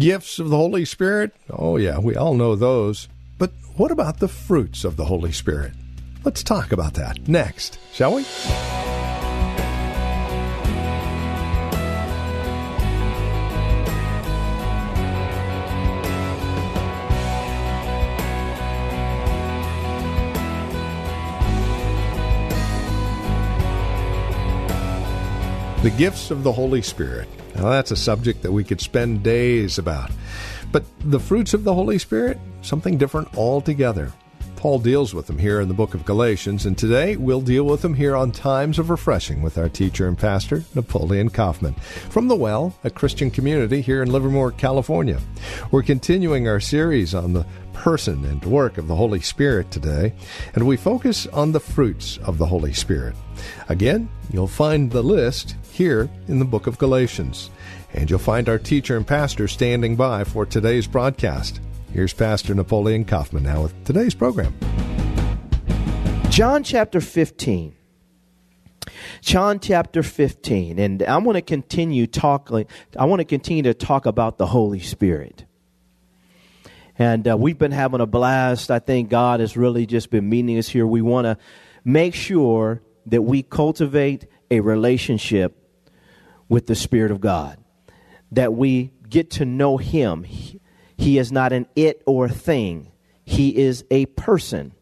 Gifts of the Holy Spirit? Oh, yeah, we all know those. But what about the fruits of the Holy Spirit? Let's talk about that next, shall we? The gifts of the Holy Spirit. Now, that's a subject that we could spend days about. But the fruits of the Holy Spirit, something different altogether. Paul deals with them here in the book of Galatians, and today we'll deal with them here on Times of Refreshing with our teacher and pastor, Napoleon Kaufman, from The Well, a Christian community here in Livermore, California. We're continuing our series on the person and work of the Holy Spirit today, and we focus on the fruits of the Holy Spirit. Again, you'll find the list here in the book of Galatians, and you'll find our teacher and pastor standing by for today's broadcast. Here's Pastor Napoleon Kaufman now with today's program. John chapter 15. John chapter 15. And I want to continue talking I want to continue to talk about the Holy Spirit. And uh, we've been having a blast. I think God has really just been meeting us here. We want to make sure that we cultivate a relationship with the Spirit of God, that we get to know Him. He is not an it or thing, He is a person.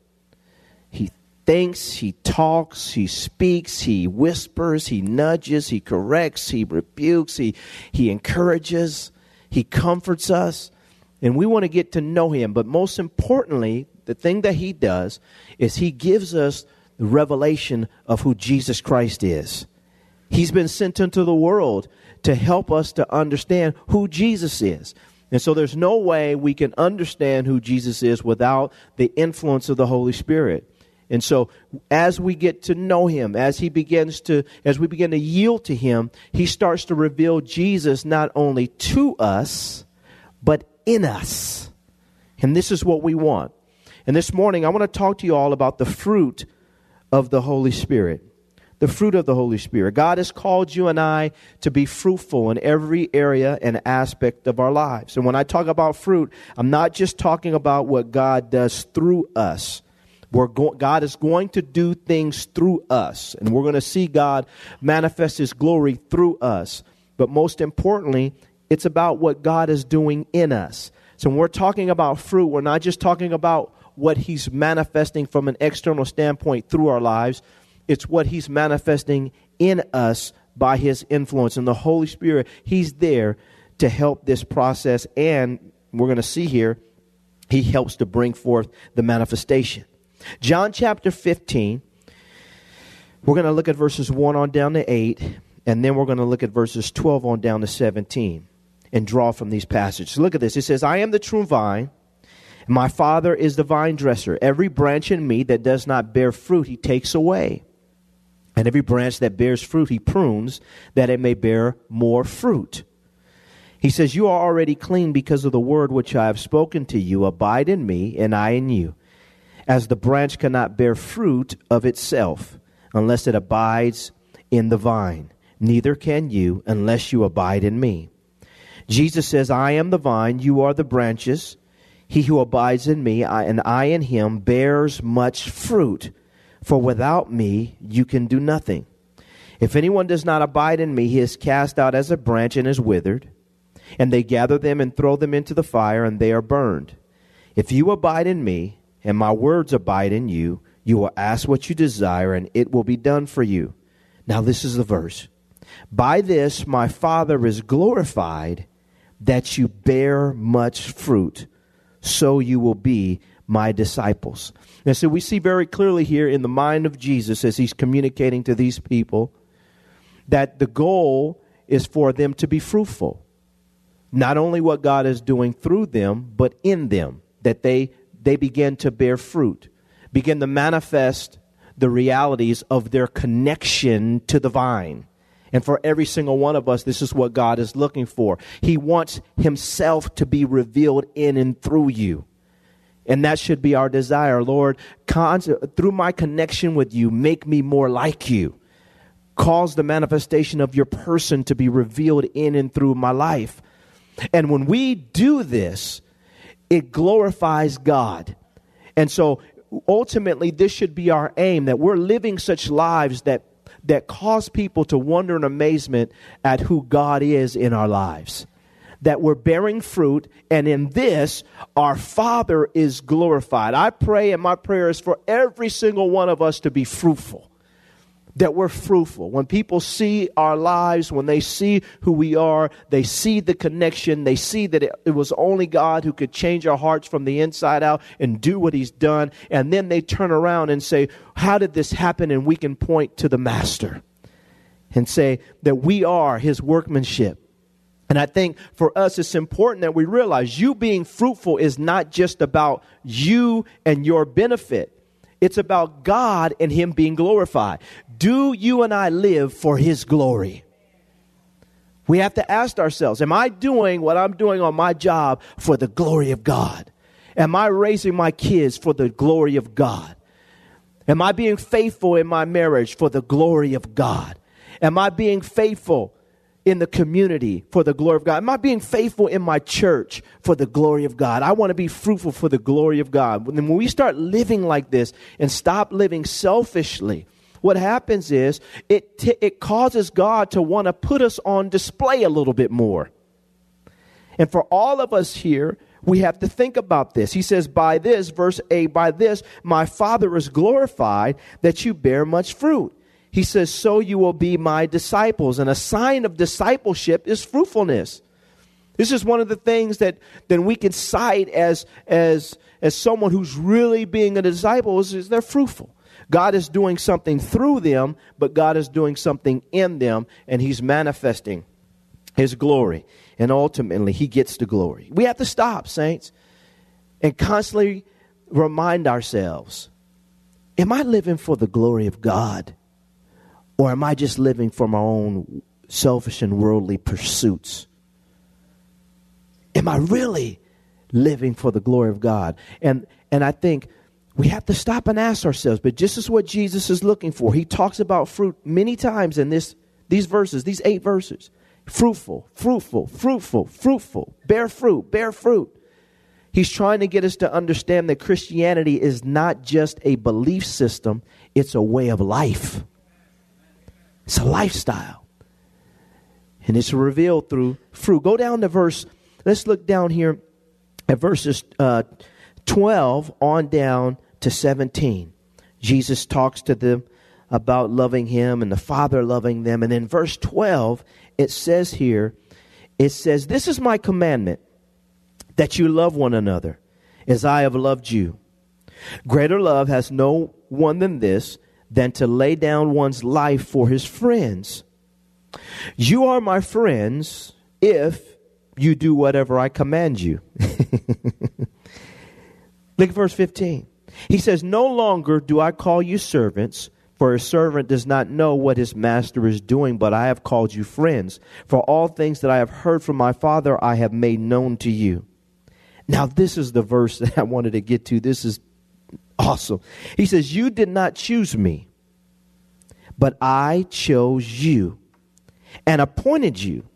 He thinks, He talks, He speaks, He whispers, He nudges, He corrects, He rebukes, He, he encourages, He comforts us. And we want to get to know Him. But most importantly, the thing that He does is He gives us the revelation of who Jesus Christ is. He's been sent into the world to help us to understand who Jesus is. And so there's no way we can understand who Jesus is without the influence of the Holy Spirit. And so as we get to know him, as he begins to as we begin to yield to him, he starts to reveal Jesus not only to us, but in us. And this is what we want. And this morning I want to talk to you all about the fruit of the Holy Spirit the fruit of the Holy Spirit. God has called you and I to be fruitful in every area and aspect of our lives. And when I talk about fruit, I'm not just talking about what God does through us. Go- God is going to do things through us, and we're going to see God manifest His glory through us. But most importantly, it's about what God is doing in us. So when we're talking about fruit, we're not just talking about what He's manifesting from an external standpoint through our lives, it's what He's manifesting in us by His influence. And the Holy Spirit, He's there to help this process. And we're going to see here, He helps to bring forth the manifestation. John chapter 15, we're going to look at verses 1 on down to 8, and then we're going to look at verses 12 on down to 17 and draw from these passages. Look at this. It says, I am the true vine. My Father is the vine dresser. Every branch in me that does not bear fruit, he takes away. And every branch that bears fruit, he prunes, that it may bear more fruit. He says, You are already clean because of the word which I have spoken to you. Abide in me, and I in you. As the branch cannot bear fruit of itself unless it abides in the vine, neither can you unless you abide in me. Jesus says, I am the vine, you are the branches. He who abides in me, and I in him, bears much fruit. For without me, you can do nothing. If anyone does not abide in me, he is cast out as a branch and is withered. And they gather them and throw them into the fire, and they are burned. If you abide in me, and my words abide in you, you will ask what you desire, and it will be done for you. Now, this is the verse. By this my Father is glorified, that you bear much fruit, so you will be my disciples. And so we see very clearly here in the mind of Jesus as he's communicating to these people that the goal is for them to be fruitful. not only what God is doing through them, but in them, that they, they begin to bear fruit, begin to manifest the realities of their connection to the vine. And for every single one of us, this is what God is looking for. He wants Himself to be revealed in and through you. And that should be our desire. Lord, through my connection with you, make me more like you. Cause the manifestation of your person to be revealed in and through my life. And when we do this, it glorifies God. And so ultimately, this should be our aim that we're living such lives that, that cause people to wonder in amazement at who God is in our lives. That we're bearing fruit, and in this, our Father is glorified. I pray, and my prayer is for every single one of us to be fruitful that we're fruitful. When people see our lives, when they see who we are, they see the connection, they see that it, it, was only God who could change our hearts from the inside out and do what He's done. And then they turn around and say, How did this happen? And we can point to the Master and say that we are His workmanship. And I think for us, it's important that we realize you being fruitful is not just about you and your benefit. It's about God and Him being glorified. Do you and I live for His glory? We have to ask ourselves Am I doing what I'm doing on my job for the glory of God? Am I raising my kids for the glory of God? Am I being faithful in my marriage for the glory of God? Am I being faithful in the community for the glory of God? Am I being faithful in my church for the glory of God? I want to be fruitful for the glory of God. When we start living like this and stop living selfishly, what happens is it, t- it causes God to want to put us on display a little bit more. And for all of us here, we have to think about this. He says, By this, verse 8, by this, my Father is glorified that you bear much fruit. He says, So you will be my disciples. And a sign of discipleship is fruitfulness. This is one of the things that then we can cite as, as, as someone who's really being a disciple is, is they're fruitful. God is doing something through them, but God is doing something in them, and He's manifesting His glory. And ultimately, He gets the glory. We have to stop, saints, and constantly remind ourselves Am I living for the glory of God? Or am I just living for my own selfish and worldly pursuits? Am I really living for the glory of God? And and I think we have to stop and ask ourselves, but this is what Jesus is looking for. He talks about fruit many times in this these verses, these eight verses. Fruitful, fruitful, fruitful, fruitful, bear fruit, bear fruit. He's trying to get us to understand that Christianity is not just a belief system, it's a way of life. It's a lifestyle. And it's revealed through fruit. Go down to verse, let's look down here at verses uh, 12 on down to 17. Jesus talks to them about loving him and the Father loving them. And then verse 12, it says here, it says, This is my commandment, that you love one another as I have loved you. Greater love has no one than this than to lay down one's life for his friends. You are my friends if you do whatever I command you. Look at verse 15. He says, No longer do I call you servants, for a servant does not know what his master is doing, but I have called you friends. For all things that I have heard from my Father, I have made known to you. Now, this is the verse that I wanted to get to. This is awesome. He says, You did not choose me, but I chose you and appointed you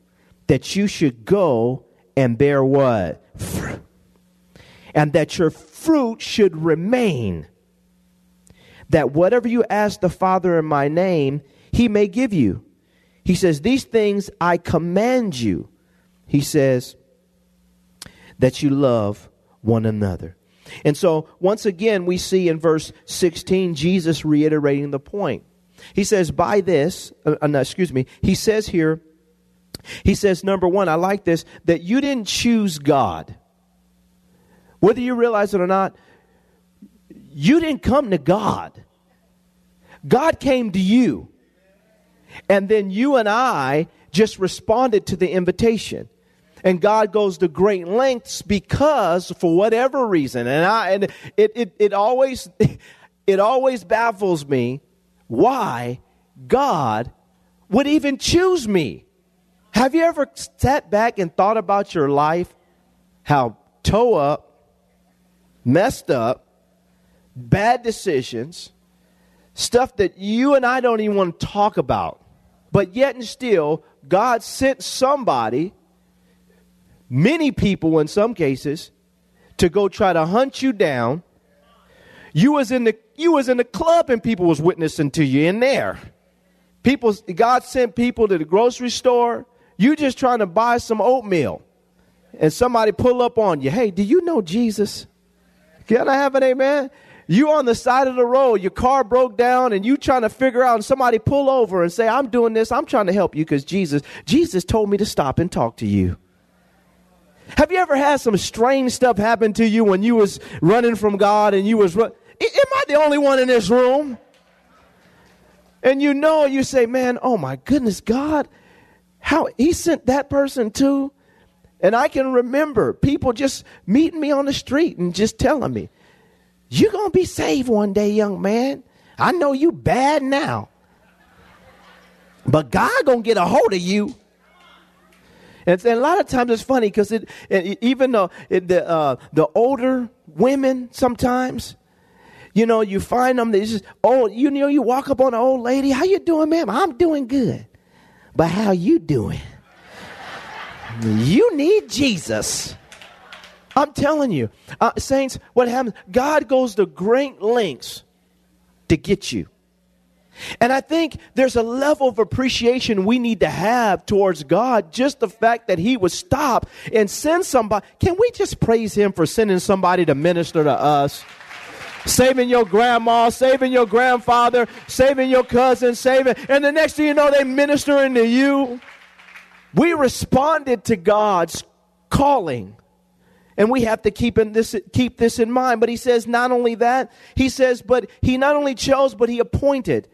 that you should go and bear what? Fruit. And that your fruit should remain. That whatever you ask the Father in my name, he may give you. He says, These things I command you. He says, that you love one another. And so, once again, we see in verse 16 Jesus reiterating the point. He says, By this, uh, uh, no, excuse me, he says here, he says, number one, I like this, that you didn't choose God. Whether you realize it or not, you didn't come to God. God came to you. And then you and I just responded to the invitation. And God goes to great lengths because, for whatever reason, and I and it it, it always it always baffles me why God would even choose me. Have you ever sat back and thought about your life? How toe up, messed up, bad decisions, stuff that you and I don't even want to talk about. But yet and still, God sent somebody, many people in some cases, to go try to hunt you down. You was in the you was in the club and people was witnessing to you in there. People God sent people to the grocery store. You just trying to buy some oatmeal. And somebody pull up on you. Hey, do you know Jesus? Can I have an amen? You on the side of the road, your car broke down, and you trying to figure out, and somebody pull over and say, I'm doing this, I'm trying to help you because Jesus, Jesus told me to stop and talk to you. Have you ever had some strange stuff happen to you when you was running from God and you was run- Am I the only one in this room? And you know, you say, man, oh my goodness, God, how he sent that person too. And I can remember people just meeting me on the street and just telling me, you're going to be saved one day, young man. I know you bad now. But God going to get a hold of you. And, and a lot of times it's funny because it, it, even though it, the, uh, the older women sometimes, you know, you find them, they just, oh, you know, you walk up on an old lady, how you doing, ma'am? I'm doing good. But how you doing? you need Jesus. I'm telling you, uh, saints, what happens? God goes to great lengths to get you. And I think there's a level of appreciation we need to have towards God. Just the fact that He would stop and send somebody. Can we just praise Him for sending somebody to minister to us? Saving your grandma, saving your grandfather, saving your cousin, saving, and the next thing you know, they ministering to you. We responded to God's calling. And we have to keep, in this, keep this in mind. But he says not only that, he says, but he not only chose, but he appointed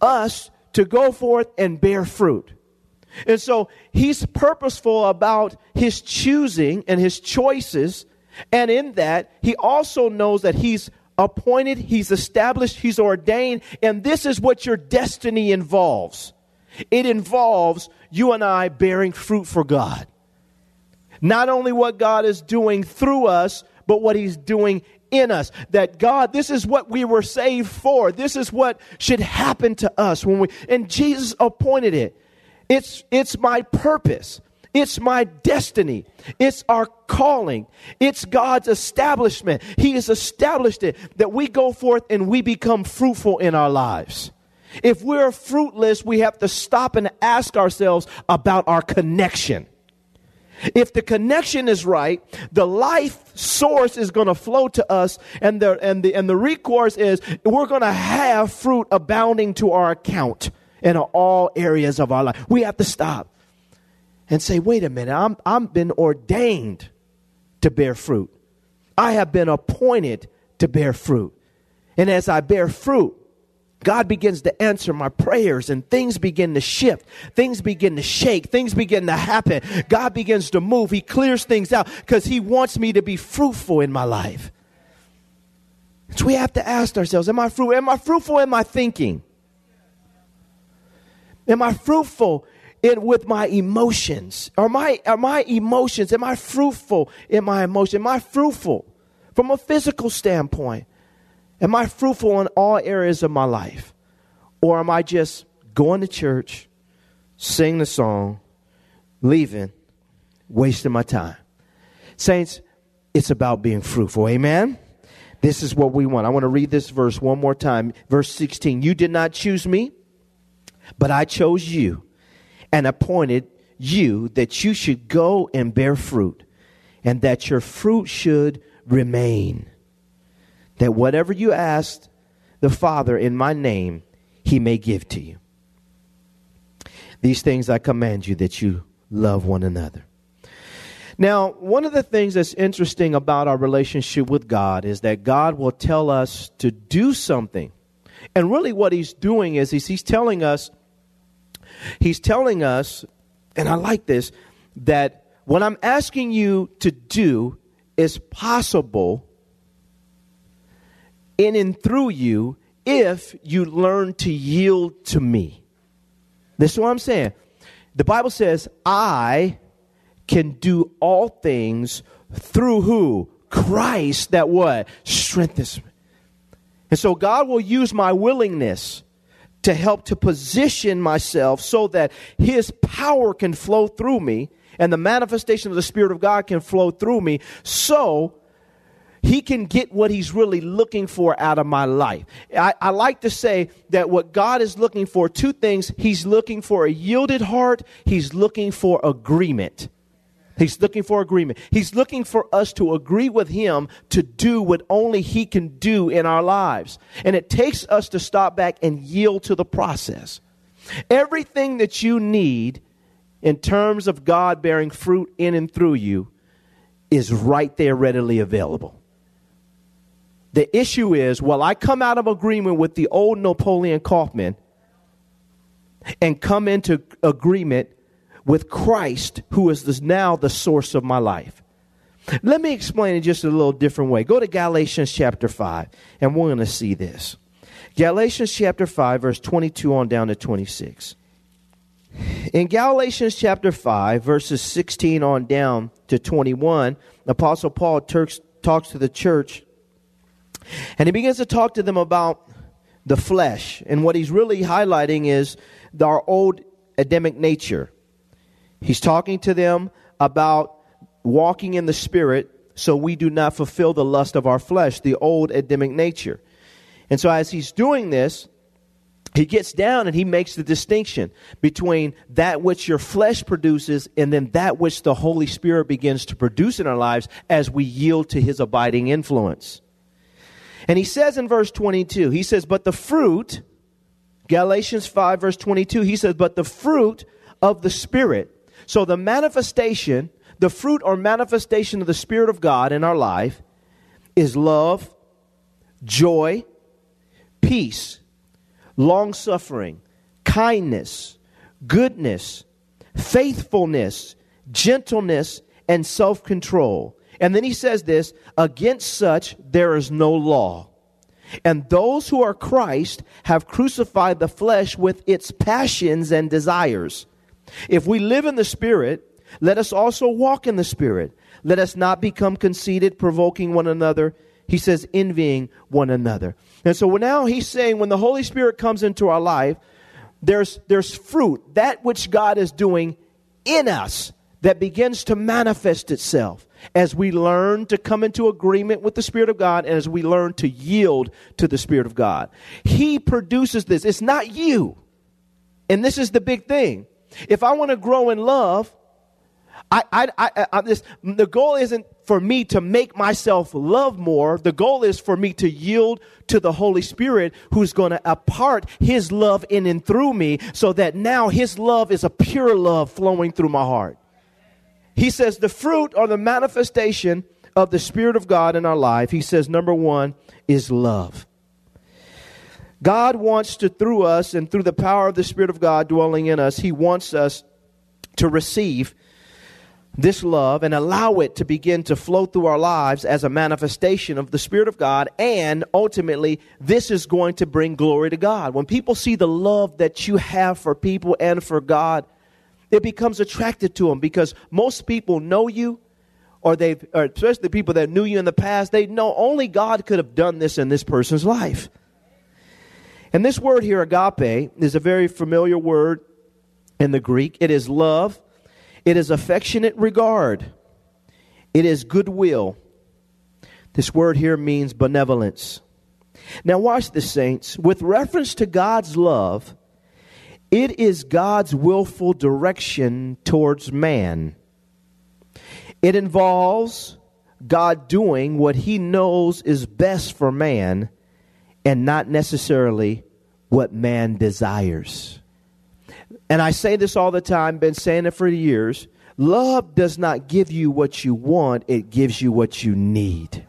us to go forth and bear fruit. And so he's purposeful about his choosing and his choices. And in that, he also knows that he's appointed, he's established, he's ordained. And this is what your destiny involves it involves you and I bearing fruit for God. Not only what God is doing through us, but what He's doing in us. That God, this is what we were saved for. This is what should happen to us when we, and Jesus appointed it. It's, it's my purpose. It's my destiny. It's our calling. It's God's establishment. He has established it that we go forth and we become fruitful in our lives. If we're fruitless, we have to stop and ask ourselves about our connection. If the connection is right, the life source is going to flow to us, and the, and, the, and the recourse is we're going to have fruit abounding to our account in all areas of our life. We have to stop and say, wait a minute, I'm, I'm been ordained to bear fruit. I have been appointed to bear fruit. And as I bear fruit, God begins to answer my prayers and things begin to shift. Things begin to shake. Things begin to happen. God begins to move. He clears things out because He wants me to be fruitful in my life. So we have to ask ourselves, am I fruitful? Am I fruitful in my thinking? Am I fruitful in with my emotions? Are my are my emotions? Am I fruitful in my emotion? Am I fruitful from a physical standpoint? Am I fruitful in all areas of my life? Or am I just going to church, sing the song, leaving, wasting my time? Saints, it's about being fruitful. Amen? This is what we want. I want to read this verse one more time. Verse 16. You did not choose me, but I chose you and appointed you that you should go and bear fruit, and that your fruit should remain that whatever you ask the Father in my name, he may give to you. These things I command you that you love one another. Now, one of the things that's interesting about our relationship with God is that God will tell us to do something. And really, what He's doing is he's, he's telling us, He's telling us, and I like this, that what I'm asking you to do is possible in and through you if you learn to yield to me. This is what I'm saying. The Bible says, I can do all things through who? Christ that what? Strengthens me. And so God will use my willingness to help to position myself so that his power can flow through me and the manifestation of the Spirit of God can flow through me so he can get what he's really looking for out of my life. I, I, like to say that what God is looking for, two things. He's looking for a yielded heart, he's looking for agreement. He's looking for agreement. He's looking for us to agree with him to do what only he can do in our lives. And it takes us to stop back and yield to the process. Everything that you need in terms of God bearing fruit in and through you is right there readily available. The issue is, well, I come out of agreement with the old Napoleon Kaufman and come into agreement with Christ, who is this now the source of my life. Let me explain it just a little different way. Go to Galatians chapter 5, and we're going to see this. Galatians chapter 5, verse 22 on down to 26. In Galatians chapter 5, verses 16 on down to 21, Apostle Paul talks to the church and he begins to talk to them about the flesh. And what he's really highlighting is our old Adamic nature. He's talking to them about walking in the Spirit so we do not fulfill the lust of our flesh, the old Adamic nature. And so as he's doing this, he gets down and he makes the distinction between that which your flesh produces and then that which the Holy Spirit begins to produce in our lives as we yield to his abiding influence. And he says in verse 22, he says, But the fruit, Galatians 5, verse 22, he says, But the fruit of the Spirit. So the manifestation, the fruit or manifestation of the Spirit of God in our life is love, joy, peace, long suffering, kindness, goodness, faithfulness, gentleness, and self control. And then he says this against such there is no law. And those who are Christ have crucified the flesh with its passions and desires. If we live in the Spirit, let us also walk in the Spirit. Let us not become conceited, provoking one another. He says, envying one another. And so now he's saying when the Holy Spirit comes into our life, there's, there's fruit, that which God is doing in us that begins to manifest itself as we learn to come into agreement with the Spirit of God and as we learn to yield to the Spirit of God. He produces this. It's not you. And this is the big thing. If I want to grow in love, I, I, I, I, this, the goal isn't for me to make myself love more. The goal is for me to yield to the Holy Spirit who's going to impart His love in and through me so that now His love is a pure love flowing through my heart. He says the fruit or the manifestation of the Spirit of God in our life, he says, number one is love. God wants to, through us and through the power of the Spirit of God dwelling in us, he wants us to receive this love and allow it to begin to flow through our lives as a manifestation of the Spirit of God. And ultimately, this is going to bring glory to God. When people see the love that you have for people and for God, it becomes attracted to them because most people know you or they've or especially the people that knew you in the past they know only god could have done this in this person's life. And this word here agape is a very familiar word in the greek. It is love. It is affectionate regard. It is goodwill. This word here means benevolence. Now watch this saints. With reference to god's love it is God's willful direction towards man. It involves God doing what he knows is best for man and not necessarily what man desires. And I say this all the time, been saying it for years. Love does not give you what you want, it gives you what you need.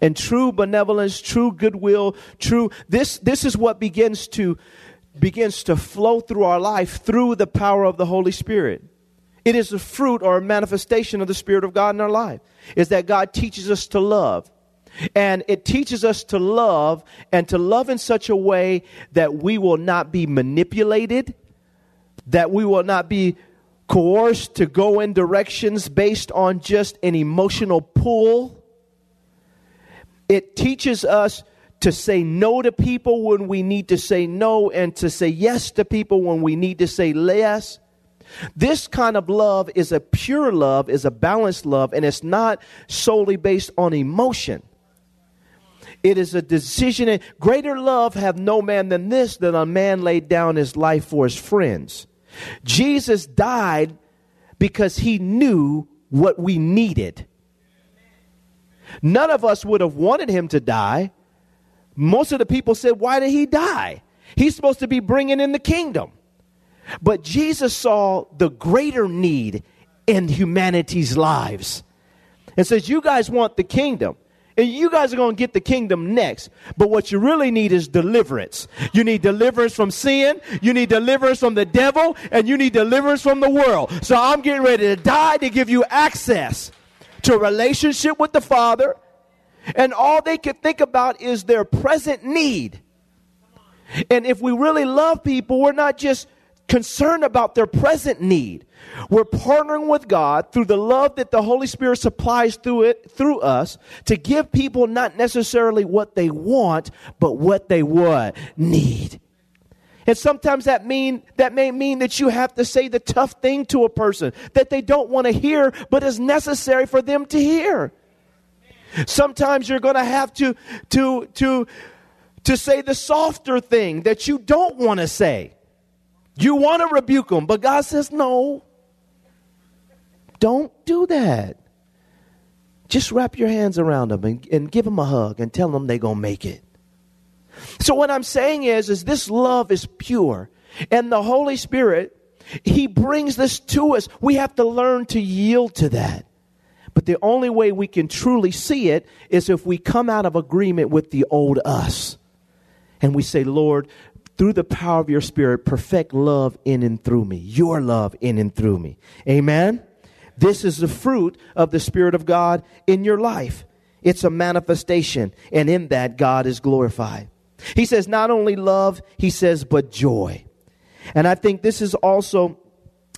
And true benevolence, true goodwill, true this this is what begins to begins to flow through our life through the power of the Holy Spirit. It is a fruit or a manifestation of the Spirit of God in our life. Is that God teaches us to love. And it teaches us to love and to love in such a way that we will not be manipulated, that we will not be coerced to go in directions based on just an emotional pull. It teaches us to say no to people when we need to say no and to say yes to people when we need to say yes. This kind of love is a pure love, is a balanced love, and it's not solely based on emotion. It is a decision. Greater love have no man than this, that a man laid down his life for his friends. Jesus died because he knew what we needed. None of us would have wanted him to die. Most of the people said, Why did he die? He's supposed to be bringing in the kingdom. But Jesus saw the greater need in humanity's lives and says, You guys want the kingdom. And you guys are going to get the kingdom next. But what you really need is deliverance. You need deliverance from sin. You need deliverance from the devil. And you need deliverance from the world. So I'm getting ready to die to give you access to a relationship with the Father. And all they can think about is their present need. And if we really love people, we're not just concerned about their present need. We're partnering with God through the love that the Holy Spirit supplies through it through us to give people not necessarily what they want, but what they would need. And sometimes that mean that may mean that you have to say the tough thing to a person that they don't want to hear, but is necessary for them to hear. Sometimes you're going to have to to to to say the softer thing that you don't want to say. You want to rebuke them, but God says no. Don't do that. Just wrap your hands around them and, and give them a hug and tell them they're going to make it. So what I'm saying is, is this love is pure. And the Holy Spirit, He brings this to us. We have to learn to yield to that. But the only way we can truly see it is if we come out of agreement with the old us. And we say, Lord, through the power of your spirit, perfect love in and through me. Your love in and through me. Amen. This is the fruit of the Spirit of God in your life. It's a manifestation, and in that, God is glorified. He says, not only love, he says, but joy. And I think this is also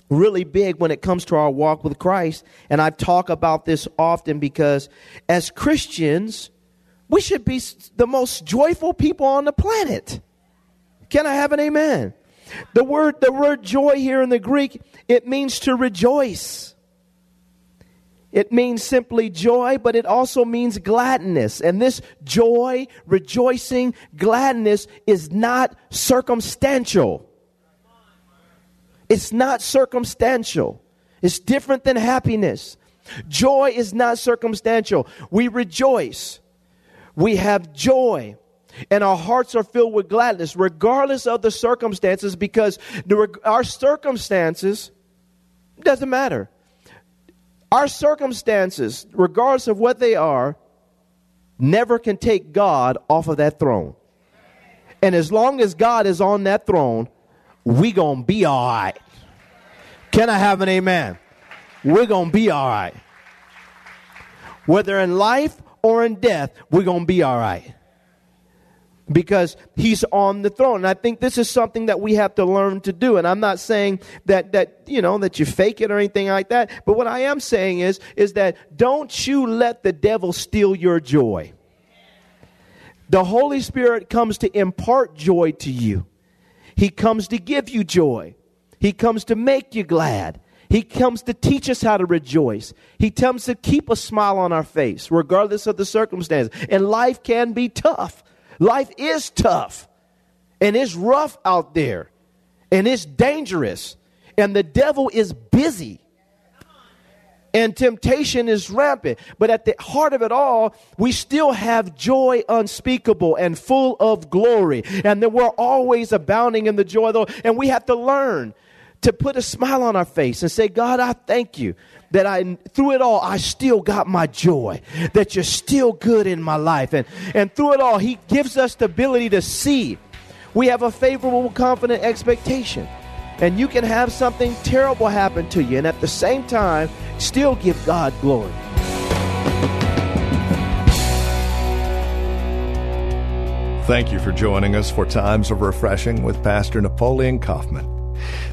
really big when it comes to our walk with Christ. And I talk about this often because as Christians, we should be the most joyful people on the planet. Can I have an amen? The word, the word joy here in the Greek, it means to rejoice. It means simply joy, but it also means gladness. And this joy, rejoicing, gladness is not circumstantial. It's not circumstantial. It's different than happiness. Joy is not circumstantial. We rejoice. We have joy. And our hearts are filled with gladness, regardless of the circumstances, because our circumstances doesn't matter. Our circumstances, regardless of what they are, never can take God off of that throne. And as long as God is on that throne, we to be all right. Can I have an amen? We're going to be all right. Whether in life or in death, we're going to be all right because he's on the throne. And I think this is something that we have to learn to do. And I'm not saying that that you know that you fake it or anything like that. But what I am saying is is that don't you let the devil steal your joy. The Holy Spirit comes to impart joy to you. He comes to give you joy. He comes to make you glad. He comes to teach us how to rejoice. He comes to keep a smile on our face, regardless of the circumstances. And life can be tough. Life is tough and it's rough out there and it's dangerous and the devil is busy and temptation is rampant. But at the heart of it all, we still have joy unspeakable and full of glory. And that we're always abounding in the joy though. And we have to learn to put a smile on our face and say, God, I thank you that I, through it all, I still got my joy, that you're still good in my life. And, and through it all, He gives us the ability to see. We have a favorable, confident expectation. And you can have something terrible happen to you, and at the same time, still give God glory. Thank you for joining us for Times of Refreshing with Pastor Napoleon Kaufman.